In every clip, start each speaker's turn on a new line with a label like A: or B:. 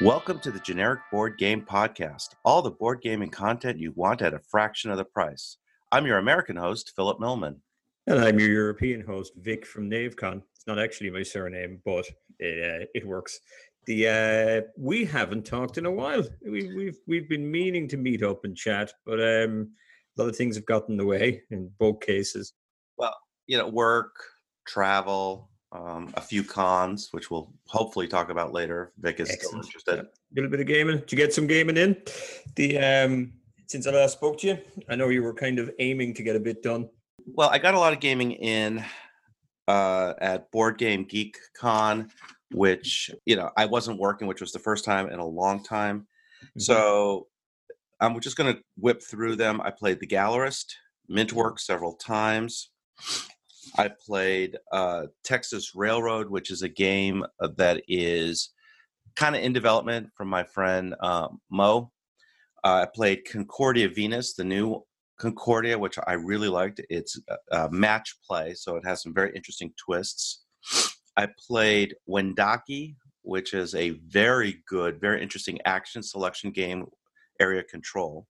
A: Welcome to the Generic Board Game Podcast. All the board gaming content you want at a fraction of the price. I'm your American host, Phillip Millman.
B: And I'm your European host, Vic from NaveCon. It's not actually my surname, but it, uh, it works. The uh, we haven't talked in a while. We, we've we've been meaning to meet up and chat, but um, a lot of things have gotten in the way in both cases.
A: Well, you know, work, travel, um, a few cons, which we'll hopefully talk about later. Vic is
B: Excellent.
A: still interested.
B: A little bit of gaming. Did you get some gaming in? The um, since I last spoke to you, I know you were kind of aiming to get a bit done.
A: Well, I got a lot of gaming in uh, at Board Game Geek Con, which you know I wasn't working, which was the first time in a long time.
B: Mm-hmm.
A: So I'm just going to whip through them. I played The Gallerist, Mintwork several times. I played uh, Texas Railroad, which is a game uh, that is kind of in development from my friend uh, Mo. Uh, I played Concordia Venus, the new Concordia, which I really liked. It's a, match play, so it has some very interesting twists. I played Wendake, which is a very good, very interesting action selection game, area control.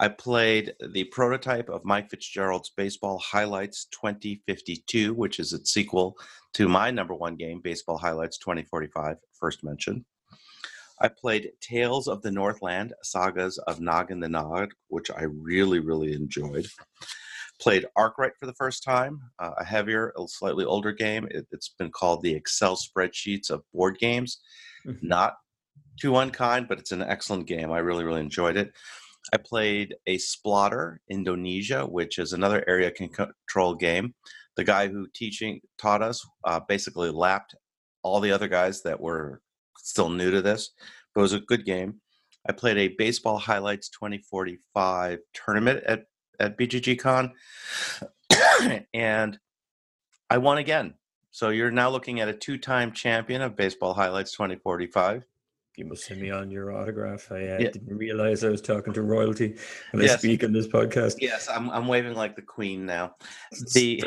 A: I played the prototype of Mike Fitzgerald's Baseball Highlights 2052, which is its sequel to my number one game, Baseball Highlights 2045, first mentioned. I played Tales of the Northland, Sagas of Noggin the Nog, which I really, really enjoyed. Played Arkwright for the first time, uh, a heavier, a slightly older game. It, it's been called the Excel spreadsheets of board games.
B: Mhm.
A: Not too unkind, but it's an excellent game. I really, really enjoyed it. I played a Splotter Indonesia, which is another area control game. The guy who teaching taught us uh, basically lapped all the other guys that were still new to this, but it was a good game. I played a Baseball Highlights 2045 tournament at, at BGG Con, and I won again. So you're now looking at a two time champion of Baseball Highlights 2045.
B: You must send me on your autograph. I uh,
A: Yeah.
B: didn't realize I was talking to royalty when I speak on this podcast.
A: Yes, I'm, I'm waving like the queen now. The-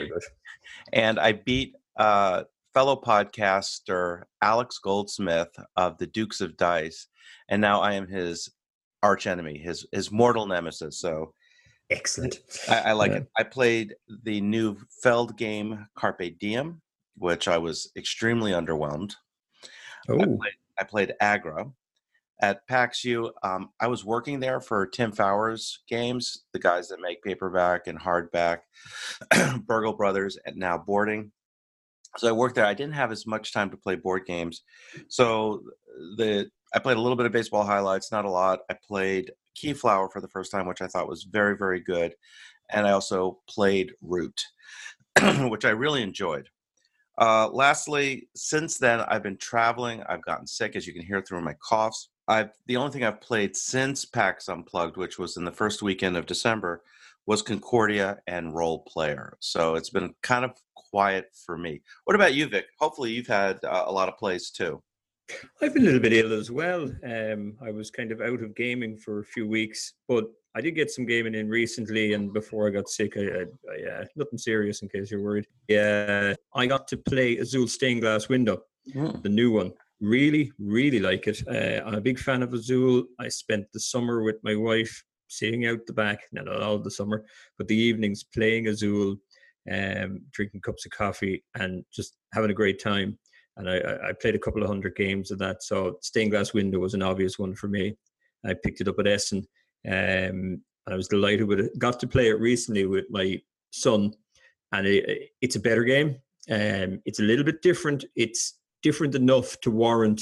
A: and I beat uh, fellow podcaster Alex Goldsmith of the Dukes of Dice, and now I am his arch enemy, his his mortal nemesis. So
B: Excellent.
A: I, I like
B: Yeah.
A: it. I played the new Feld game Carpe Diem, which I was extremely underwhelmed. I
B: Oh,
A: played, I played Aggro. At PAX U, um, I was working there for Tim Fowers Games, the guys that make paperback and hardback, Burgle Brothers, and now boarding. So I worked there. I didn't have as much time to play board games, so the I played a little bit of baseball highlights, not a lot. I played Keyflower for the first time, which I thought was very, very good, and I also played Root, which I really enjoyed. Uh, lastly, since then, I've been traveling. I've gotten sick, as you can hear through my coughs. I've the only thing I've played since PAX Unplugged, which was in the first weekend of December, was Concordia and Roll Player. So it's been kind of quiet for me. What about you, Vic? Hopefully, you've had uh, a lot of plays too.
B: I've been a little bit ill as well. Um, I was kind of out of gaming for a few weeks, but I did get some gaming in recently. And before I got sick, I, I, I uh, nothing serious in case you're worried. Yeah, I got to play Azul Stained Glass Window, the new one. Really, really like it. Uh, I'm a big fan of Azul. I spent the summer with my wife sitting out the back, no, not all the summer, but the evenings playing Azul, um, drinking cups of coffee, and just having a great time. And I, I- I played a couple of hundred games of that. So Stained Glass Window was an obvious one for me. I picked it up at Essen, um, and I was delighted with it. Got to play it recently with my son, and it, it's a better game. Um, it's a little bit different. It's different enough to warrant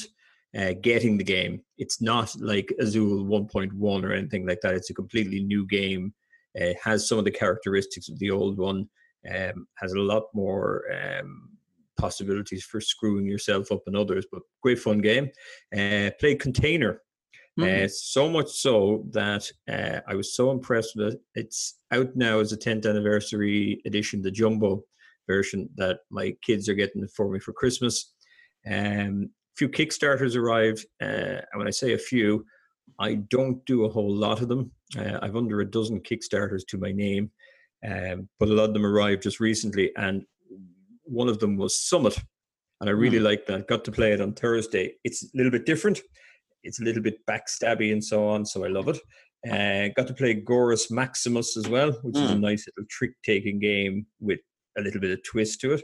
B: uh, getting the game. It's not like Azul 1.1 or anything like that. It's a completely new game. Uh, has some of the characteristics of the old one. Um, has a lot more um, possibilities for screwing yourself up and others. But great fun game. Uh, Container.
A: Mhm.
B: Uh, so much so that uh, I was so impressed with it. It's out now as a 10th anniversary edition, the jumbo version that my kids are getting for me for Christmas. Um, few Kickstarters arrived, uh, and when I say a few, I don't do a whole lot of them. Uh, I've under a dozen Kickstarters to my name, um, but a lot of them arrived just recently, and one of them was Summit, and I really
A: Hmm.
B: liked that. Got to play it on Thursday. It's a little bit different. It's a little bit backstabby and so on, so I love it. Uh, got to play Gorus Maximus as well, which mm. is a hmm. nice little trick-taking game with a little bit of twist to it.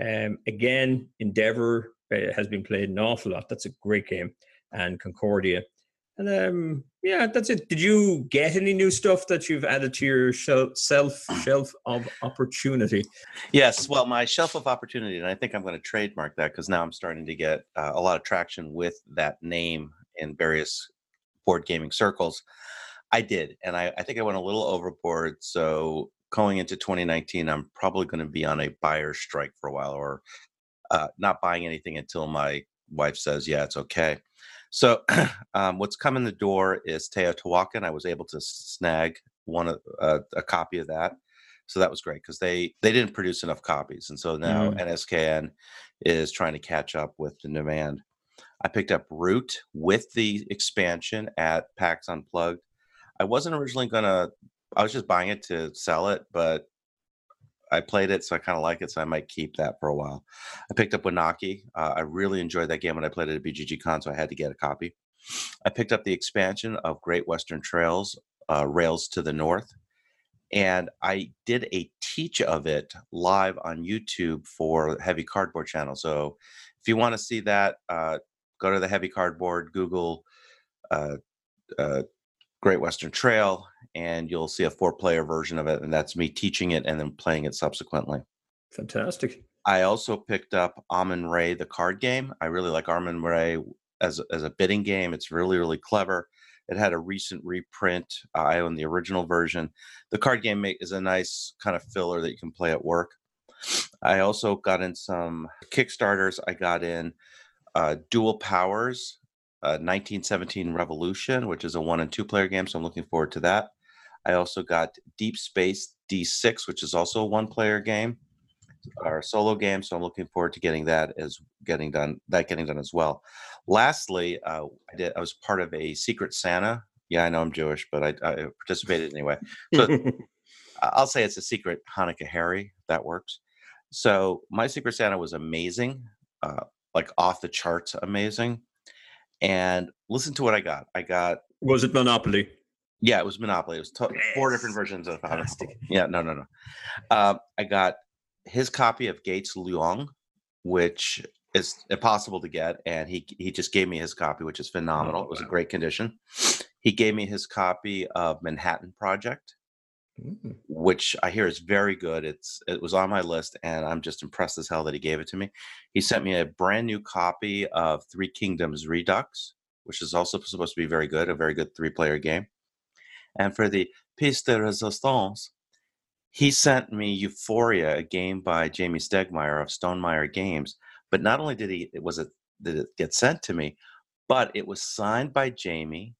B: Um, again, Endeavor uh, has been played an awful lot. That's a great game, and Concordia. And um, yeah, that's it. Did you get any new stuff that you've added to your shelf, shelf of opportunity?
A: Yes, well, my shelf of opportunity, and I think I'm going to trademark that because now I'm starting to get uh, a lot of traction with that name in various board gaming circles. I did, and I, I think I went a little overboard. So going into 2019, I'm probably going to be on a buyer strike for a while, or uh, not buying anything until my wife says, "Yeah, it's okay." So, um, what's come in the door is Teotihuacan. I was able to snag one uh, a copy of that, so that was great because they they didn't produce enough copies, and so now mm. NSKN is trying to catch up with the demand. I picked up Root with the expansion at PAX Unplugged. I wasn't originally gonna. I was just buying it to sell it, but I played it, so I kind of like it, so I might keep that for a while. I picked up Wendake. Uh, I really enjoyed that game when I played it at BGG Con, so I had to get a copy. I picked up the expansion of Great Western Trails, uh, Rails to the North, and I did a teach of it live on YouTube for Heavy Cardboard channel. So if you want to see that, uh, go to the Heavy Cardboard, Google uh, uh, Great Western Trail, and you'll see a four player version of it. And that's me teaching it and then playing it subsequently.
B: Fantastic.
A: I also picked up Amun-Re, the card game. I really like Amun-Re as, as a bidding game. It's really, really clever. It had a recent reprint. Uh, I own the original version. The card game is a nice kind of filler that you can play at work. I also got in some Kickstarters. I got in uh, Dual Powers, uh, 1917 Revolution, which is a one and two player game. So I'm looking forward to that. I also got Deep Space D6, which is also a one player game, our solo game. So I'm looking forward to getting that as getting done, that getting done as well. Lastly, uh, I did, I was part of a Secret Santa. Yeah, I know I'm Jewish, but I, I participated anyway. So I'll say it's a secret Hanukkah Harry. That works. So my Secret Santa was amazing, uh, like off the charts amazing. And listen to what I got. I got.
B: Was it Monopoly?
A: Yeah, it was Monopoly. It was to- yes. four different versions of Fantastic. Yeah, no, no, no. Um, I got his copy of Gates Loyang, which is impossible to get, and he he just gave me his copy, which is phenomenal. Oh, it was a great condition. He gave me his copy of Manhattan Project, mm-hmm. which I hear is very good. It's it was on my list, and I'm just impressed as hell that he gave it to me. He sent me a brand new copy of Three Kingdoms Redux, which is also supposed to be very good, a very good three player game. And for the piece de resistance, he sent me Euphoria, a game by Jamey Stegmaier of Stonemaier Games. But not only did he, it was it did it get sent to me, but it was signed by Jamey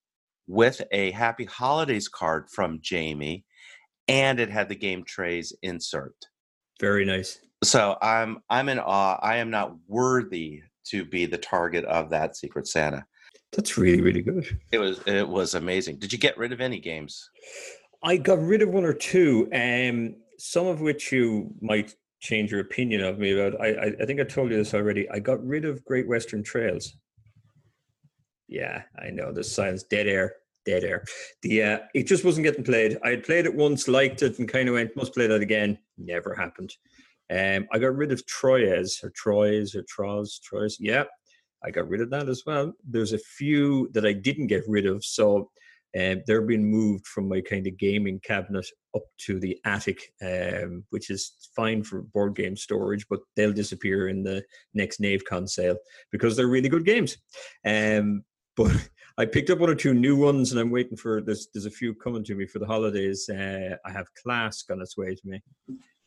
A: with a Happy Holidays card from Jamey, and it had the game trays insert.
B: Very nice.
A: So I'm I'm in awe. I am not worthy to be the target of that Secret Santa.
B: That's really really good.
A: It was it was amazing. Did you get rid of any games?
B: I got rid of one or two, um, some of which you might change your opinion of me about. I, I, I think I told you this already. I got rid of Great Western Trails. Yeah, I know the silence, dead air, dead air. The uh, it just wasn't getting played. I had played it once, liked it, and kind of went, must play that again. Never happened. Um, I got rid of Troyes or Troyes or Troyes, Troyes. Yeah, I got rid of that as well. There's a few that I didn't get rid of. So um, they're being moved from my kind of gaming cabinet up to the attic, um, which is fine for board game storage, but they'll disappear in the next NaveCon sale because they're really good games. Um, but I picked up one or two new ones, and I'm waiting for there's there's a few coming to me for the holidays. Uh, I have Klask on its way to me,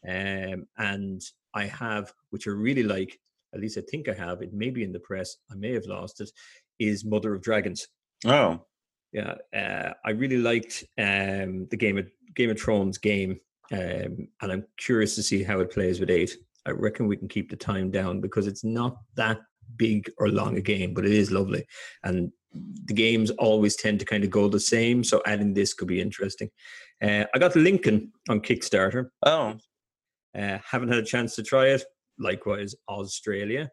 B: um, and I have, which I really like, at least I think I have, it may be in the press, I may have lost it, is Mother of Dragons.
A: Oh.
B: Yeah. Uh, I really liked um, the Game of Game of Thrones game. Um, and I'm curious to see how it plays with eight. I reckon we can keep the time down because it's not that big or long a game, but it is lovely. And the games always tend to kind of go the same. So adding this could be interesting. Uh, I got Lincoln on Kickstarter.
A: Oh.
B: Uh, haven't had a chance to try it likewise Australia.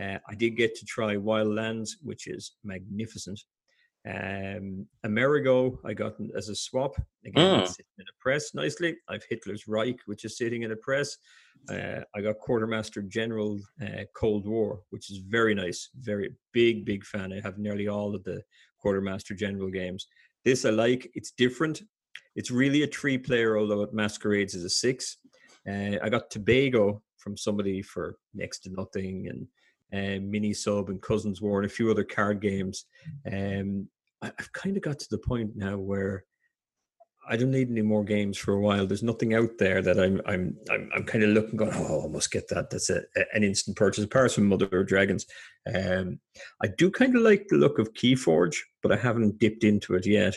B: Uh, I did get to try Wildlands, which is magnificent. Um, Amerigo, I got as a swap. Again,
A: Mm.
B: sitting in a press nicely. I've Hitler's Reich, which is sitting in a press. Uh, I got Quartermaster General uh, Cold War, which is very nice. Very big, big fan. I have nearly all of the Quartermaster General games. This I like. It's different. It's really a three player, although it masquerades as a six. Uh, I got Tobago from somebody for next to nothing and uh, Mini Sub and Cousins War and a few other card games. Um, I've kind of got to the point now where I don't need any more games for a while. There's nothing out there that I'm I'm I'm, I'm kind of looking going, oh, I must get that. That's a, an instant purchase. Apart from Mother of Dragons, um, I do kind of like the look of Keyforge, but I haven't dipped into it yet.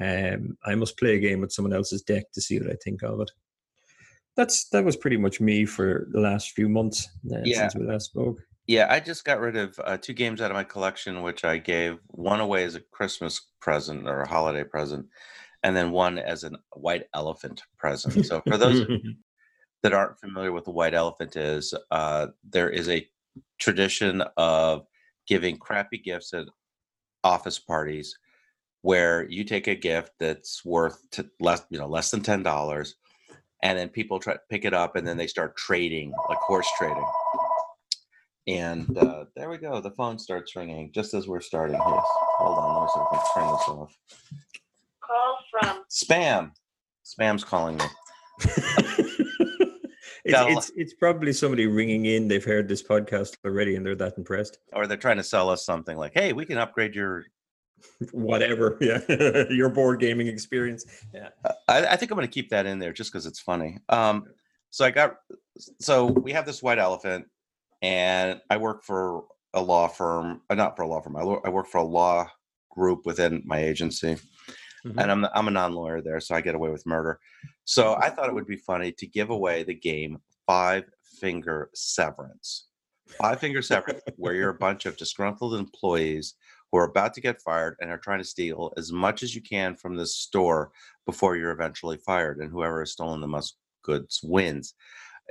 B: Um, I must play a game with someone else's deck to see what I think of it. That's that was pretty much me for the last few months uh,
A: Yeah.
B: since we last spoke.
A: Yeah, I just got rid of uh, two games out of my collection, which I gave one away as a Christmas present or a holiday present, and then one as a white elephant present. So, for those that aren't familiar with the white elephant is, uh, there is a tradition of giving crappy gifts at office parties, where you take a gift that's worth less, you know, less than ten dollars, and then people try to pick it up, and then they start trading, like horse trading. And uh, there we go. The phone starts ringing just as we're starting. Yes. Hold on. Let me see if I can turn this off.
C: Call from
A: Spam. Spam's calling me.
B: it's, it's it's probably somebody ringing in. They've heard this podcast already and they're that impressed.
A: Or they're trying to sell us something like, hey, we can upgrade your.
B: Whatever, yeah, your board gaming experience. Yeah,
A: I, I think I'm going to keep that in there just because it's funny. Um, so I got. So we have this white elephant, and I work for a law firm. Uh, not for a law firm. I, work for a law group within my agency.
B: Mhm.
A: and I'm I'm a non-lawyer there, so I get away with murder. So I thought it would be funny to give away the game Five Finger Severance. Five Finger Severance, where you're a bunch of disgruntled employees who are about to get fired and are trying to steal as much as you can from this store before you're eventually fired, and whoever has stolen the most goods wins.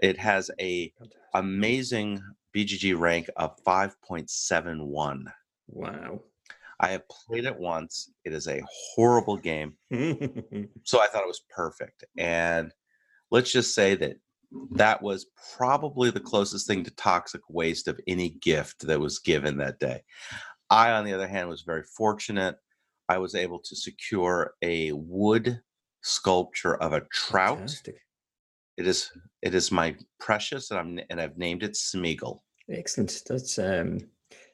A: It has a amazing BGG rank of 5.71.
B: wow.
A: I have played it once. It is a horrible game. so I thought it was perfect. And let's just say that that was probably the closest thing to toxic waste of any gift that was given that day. I, on the other hand, was very fortunate. I was able to secure a wood sculpture of a trout.
B: Fantastic.
A: It is it is my precious, and I'm and I've named it Smeagol.
B: Excellent. That's um,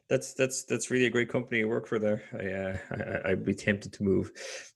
B: that's that's that's really a great company you work for there. I uh, I, I'd be tempted to move.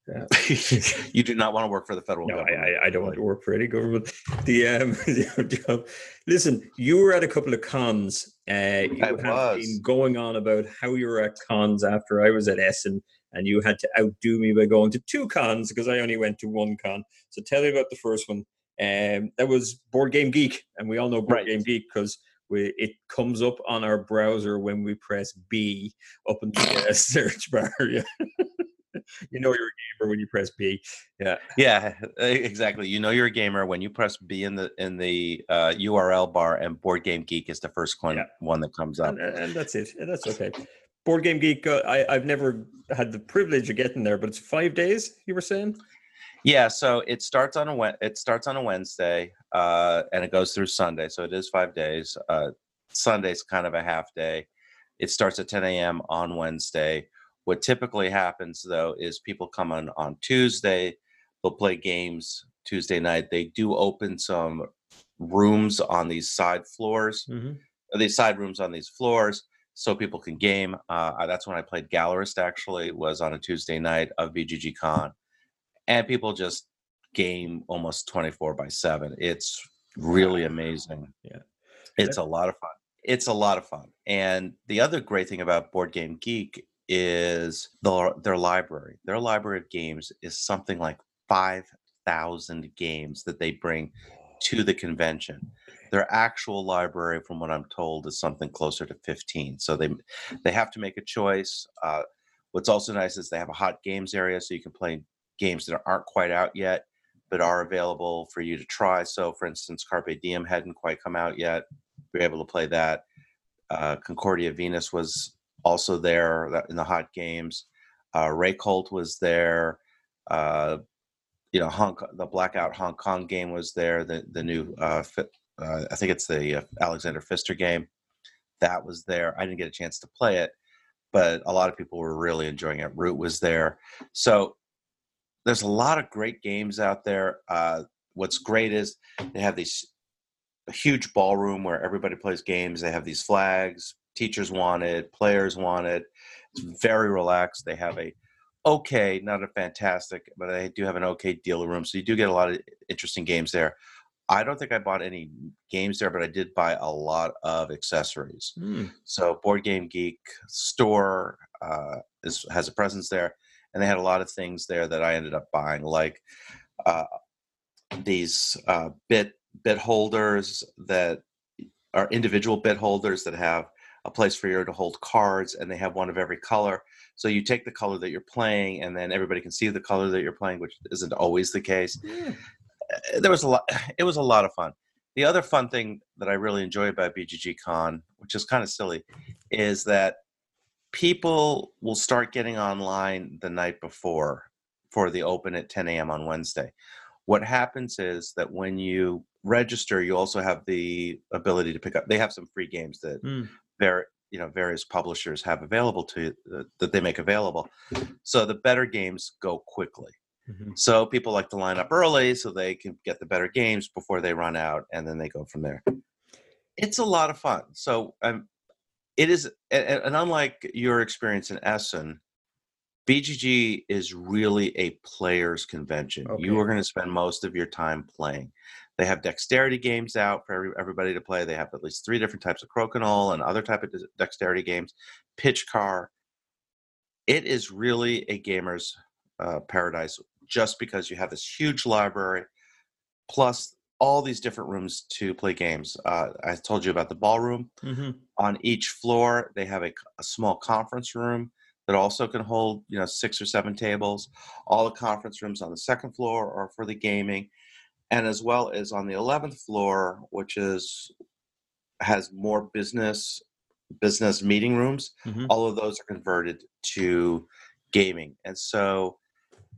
B: Uh,
A: you do not want to work for the federal
B: no, I,
A: government.
B: I, I don't want to work for any government. The um. Listen, you were at a couple of cons. Uh, you
A: I
B: have
A: was.
B: been going on about how you were at cons after I was at Essen, and you had to outdo me by going to two cons because I only went to one con. So tell me about the first one. Um, that was Board Game Geek, and we all know Board
A: Right.
B: Game Geek because we, it comes up on our browser when we press B up in the search bar. Yeah. you know you're a gamer when you press B. Yeah.
A: Yeah, exactly. You know you're a gamer when you press B in the in the uh, URL bar, and Board Game Geek is the first one
B: Yeah.
A: one that comes up.
B: and, and that's it. And that's okay. Board Game Geek. Uh, I I've never had the privilege of getting there, but it's five days. You were saying?
A: Yeah, so it starts on a it starts on a Wednesday, uh, and it goes through Sunday. So it is five days. Uh, Sunday's kind of a half day. It starts at 10 a.m. on Wednesday. What typically happens though is people come on on Tuesday. They'll play games Tuesday night. They do open some rooms on these side floors.
B: Mm-hmm.
A: these side rooms on these floors so people can game. Uh, that's when I played Gallerist. Actually, was on a Tuesday night of BGG Con, and people just game almost twenty four by seven. It's really amazing.
B: Yeah.
A: it's a lot of fun. It's a lot of fun. And the other great thing about Board Game Geek is their their library. Their library of games is something like five thousand games that they bring to the convention their actual library from what i'm told is something closer to 15 so they they have to make a choice uh, what's also nice is they have a hot games area so you can play games that aren't quite out yet but are available for you to try so for instance carpe diem hadn't quite come out yet we are able to play that uh, concordia venus was also there in the hot games Uh, Reykholt was there. Uh, you know, Hong Kong, the Blackout Hong Kong game was there. The the new uh, uh, I think it's the uh, Alexander Pfister game that was there. I didn't get a chance to play it, but a lot of people were really enjoying it. Root was there, so there's a lot of great games out there. Uh, what's great is they have these huge ballroom where everybody plays games. They have these flags. Teachers want it. Players want it. It's very relaxed. They have a okay, not a fantastic, but they do have an okay dealer room. So you do get a lot of interesting games there. I don't think I bought any games there, but I did buy a lot of accessories.
B: Mm.
A: So Board Game Geek store uh, is, has a presence there, and they had a lot of things there that I ended up buying, like uh, these uh, bit bit holders that are individual bit holders that have a place for you to hold cards, and they have one of every color. So you take the color that you're playing, and then everybody can see the color that you're playing, which isn't always the case.
B: Yeah.
A: Uh, there was a lot. It was a lot of fun. The other fun thing that I really enjoy about BGG Con, which is kind of silly, is that people will start getting online the night before for the open at 10 a.m. on Wednesday. What happens is that when you register, you also have the ability to pick up. They have some free games that
B: Mm.
A: you know various publishers have available to uh, that they make available. So the better games go quickly.
B: Mhm.
A: So people like to line up early so they can get the better games before they run out, and then they go from there. It's a lot of fun. So um, it is, and, and unlike your experience in Essen, BGG is really a players' convention. You are going to spend most of your time playing. They have dexterity games out for every, everybody to play. They have at least three different types of crokinole and other type of dexterity games. Pitch car. It is really a gamer's uh, paradise just because you have this huge library plus all these different rooms to play games. Uh, I told you about the ballroom.
B: Mhm.
A: On each floor, they have a, a small conference room that also can hold, you know, six or seven tables. All the conference rooms on the second floor are for the gaming, and as well as on the eleventh floor, which is has more business business meeting rooms
B: Mhm.
A: all of those are converted to gaming and so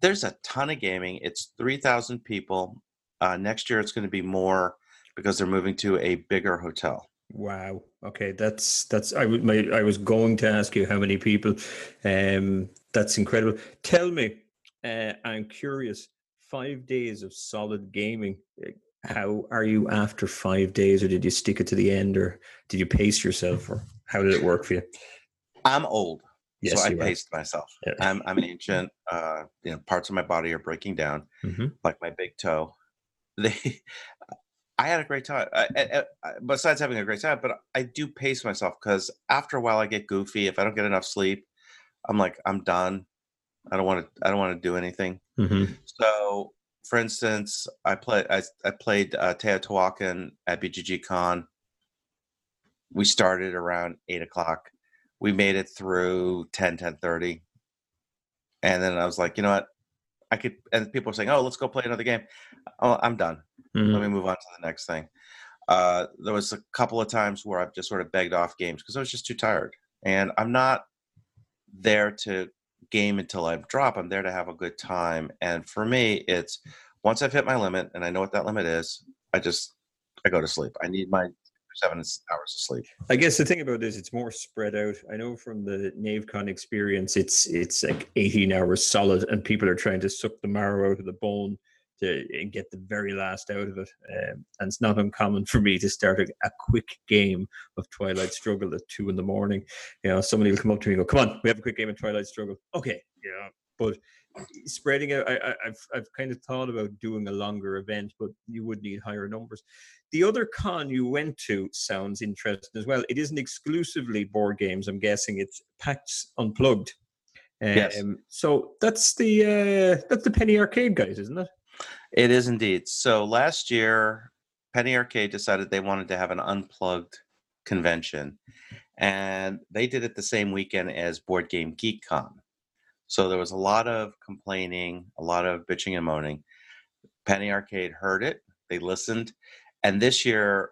A: there's a ton of gaming it's 3000 people uh, next year it's going to be more because they're moving to a bigger hotel
B: Wow. Okay, that's that's. I would. My, I was going to ask you how many people. Um, that's incredible. Tell me. Uh, I'm curious. Five days of solid gaming. uh, How are you after five days, or did you stick it to the end, or did you pace yourself, or how did it work for you?
A: i'm old
B: Yes,
A: so i
B: are.
A: paced myself
B: Yeah.
A: I'm, I'm ancient uh, you know parts of my body are breaking down
B: Mhm.
A: like my big toe they i had a great time. I, I, I, besides having a great time but i do pace myself because after a while i get goofy. If i don't get enough sleep i'm like i'm done. I don't want to i don't want to do anything.
B: Mhm.
A: so for instance i played i, I played uh, teotihuacan at bgg con. We started around 8 o'clock. We made it through 10 10 30 and then i was like you know what i could and people are saying oh let's go play another game oh i'm done
B: Mhm.
A: let me move on to the next thing. Uh, there was a couple of times where I've just sort of begged off games because I was just too tired. And I'm not there to game until I drop. I'm there to have a good time. And for me, it's once I've hit my limit and I know what that limit is, I just I go to sleep. I need my seven hours of sleep.
B: I guess the thing about this, it's more spread out. I know from the NaveCon experience, it's it's like 18 hours solid, and people are trying to suck the marrow out of the bone to and get the very last out of it. Um, and it's not uncommon for me to start a, a quick game of Twilight Struggle at two in the morning. You know, somebody will come up to me and go, "Come on, we have a quick game of Twilight Struggle." Okay, yeah, but spreading out, I, I've I've kind of thought about doing a longer event, but you would need higher numbers. The other con you went to sounds interesting as well. It isn't exclusively board games. I'm guessing it's PAX Unplugged. Um,
A: Yes.
B: So that's the uh, that's the Penny Arcade guys, isn't it?
A: It is indeed. So last year, Penny Arcade decided they wanted to have an unplugged convention, and they did it the same weekend as Board Game Geek Con. So there was a lot of complaining, a lot of bitching and moaning. Penny Arcade heard it, they listened, and this year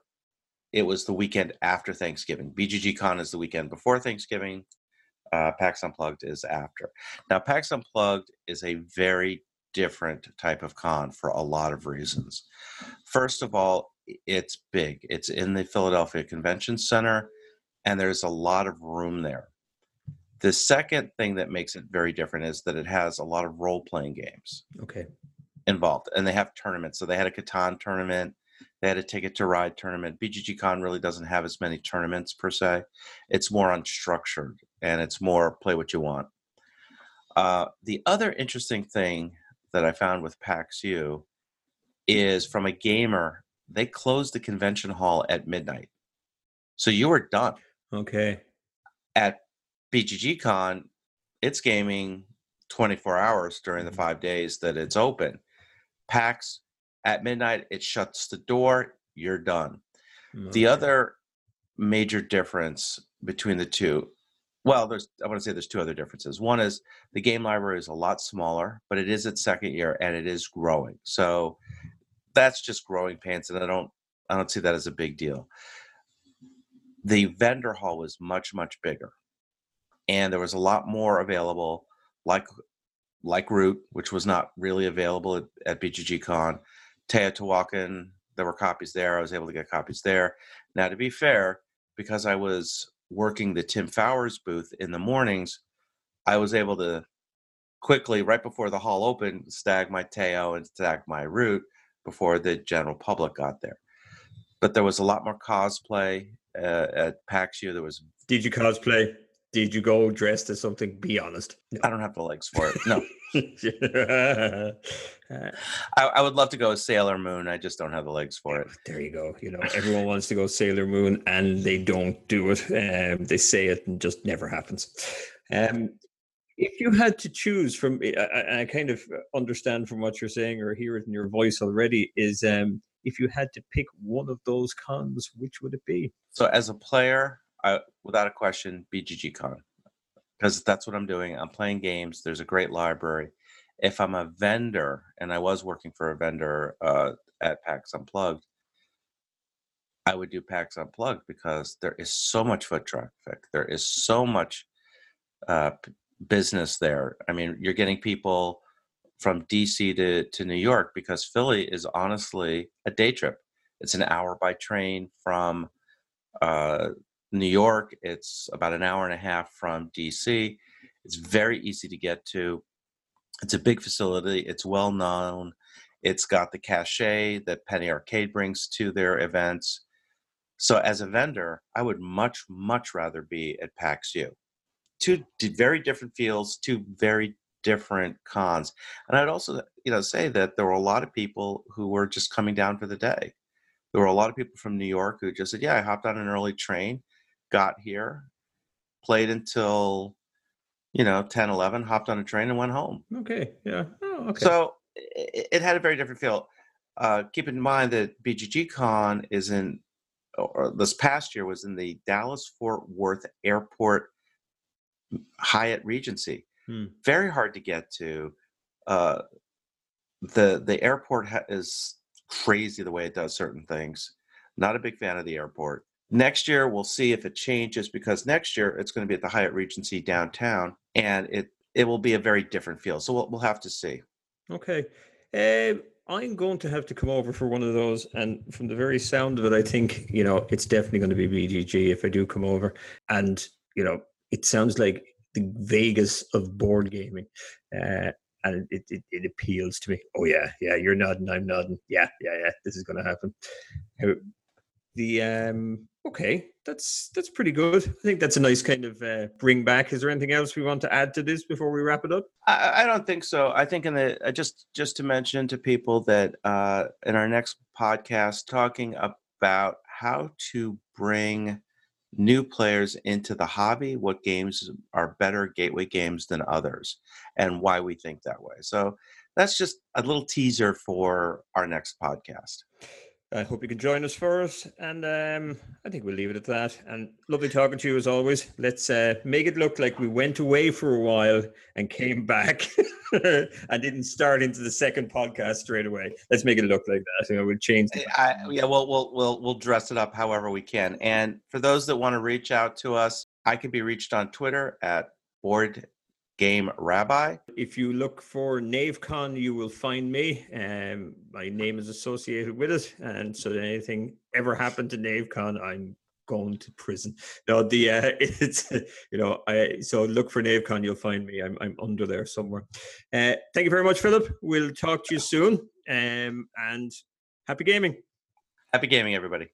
A: it was the weekend after Thanksgiving. BGG Con is the weekend before Thanksgiving. Uh, PAX Unplugged is after. Now, PAX Unplugged is a very different type of con for a lot of reasons. First of all, it's big. It's in the Philadelphia Convention Center, and there's a lot of room there. The second thing that makes it very different is that it has a lot of role playing games
B: Okay.
A: involved, and they have tournaments. So they had a Catan tournament, they had a Ticket to Ride tournament. BGG Con really doesn't have as many tournaments per se. It's more unstructured, and it's more play what you want. Uh, the other interesting thing that I found with PAX U is from a gamer, they closed the convention hall at midnight. So you were done.
B: Okay.
A: At BGG Con, it's gaming 24 hours during the
B: Mhm.
A: five days that it's open. PAX, at midnight, it shuts the door, you're done.
B: Okay.
A: The mmm, other major difference between the two, well, there's I want to say there's two other differences. One is the game library is a lot smaller, but it is its second year and it is growing. So that's just growing pains, and I don't I don't see that as a big deal. The vendor hall was much much bigger, and there was a lot more available, like like Root, which was not really available at, at BGG Con. Teotihuacan, there were copies there. I was able to get copies there. Now, to be fair, because I was working the Tim Fowers booth in the mornings, I was able to quickly, right before the hall opened, stag my Teo and stag my Root before the general public got there. But there was a lot more cosplay uh, at PAX. There was,
B: Did you cosplay? Did you go dressed as something? Be honest.
A: I don't have the legs for it. No, I, I would love to go Sailor Moon. I just don't have the legs for it.
B: there you go. You know, everyone wants to go Sailor Moon, and they don't do it. Um, they say it, and just never happens. Um, if you had to choose from, I, I I kind of understand from what you're saying or hear it in your voice already. Is um, if you had to pick one of those cons, which would it be?
A: So as a player, I, without a question, BGG Con, because that's what I'm doing. I'm playing games. There's a great library. If I'm a vendor, and I was working for a vendor uh, at PAX Unplugged, I would do PAX Unplugged because there is so much foot traffic. There is so much uh, business there. I mean, you're getting people from DC to, to New York because Philly is honestly a day trip. It's an hour by train from uh, New York. It's about an hour and a half from DC. It's very easy to get to. It's a big facility. It's well known. It's got the cachet that Penny Arcade brings to their events. So, as a vendor, I would much, much rather be at PAX U. Two very different fields, two very different cons. And I'd also, you know, say that there were a lot of people who were just coming down for the day. There were a lot of people from New York who just said, "Yeah, I hopped on an early train, got here, played until, you know, 10, 11, hopped on a train and went home."
B: Okay, yeah. Oh, okay.
A: So it, it had a very different feel. Uh, keep in mind that BGG Con is in, or this past year was in the Dallas Fort Worth Airport Hyatt Regency.
B: Hmm.
A: Very hard to get to. Uh, the the airport ha- is crazy the way it does certain things. Not a big fan of the airport. Next year we'll see if it changes because next year it's going to be at the Hyatt Regency downtown, and it it will be a very different feel. So we'll we'll have to see.
B: Okay. Um, I'm going to have to come over for one of those. And from the very sound of it, I think, you know, it's definitely going to be BGG if I do come over. And, you know, it sounds like the Vegas of board gaming. Uh, and it, it, it appeals to me. Oh, yeah. Yeah. You're nodding. I'm nodding. Yeah. Yeah. Yeah. This is going to happen. The, um, okay. That's, that's pretty good. I think that's a nice kind of uh, bring back. Is there anything else we want to add to this before we wrap it up?
A: I, I don't think so. I think in the uh, just just to mention to people that uh, in our next podcast, talking about how to bring new players into the hobby, what games are better gateway games than others, and why we think that way. So that's just a little teaser for our next podcast.
B: I hope you can join us for it. And um, I think we'll leave it at that. And lovely talking to you as always. Let's uh, make it look like we went away for a while and came back and didn't start into the second podcast straight away. Let's make it look like that. You know, we'll change.
A: I, yeah, we'll, we'll we'll we'll dress it up however we can. And for those that want to reach out to us, I can be reached on Twitter at Board Game Rabbi.
B: If you look for NaveCon, you will find me. Um, my name is associated with it, and so anything ever happened to NaveCon, I'm going to prison. No, the uh, it's you know I so look for NaveCon, you'll find me. I'm I'm under there somewhere. Uh, thank you very much, Phillip. We'll talk to you soon. Um, and happy gaming.
A: Happy gaming, everybody.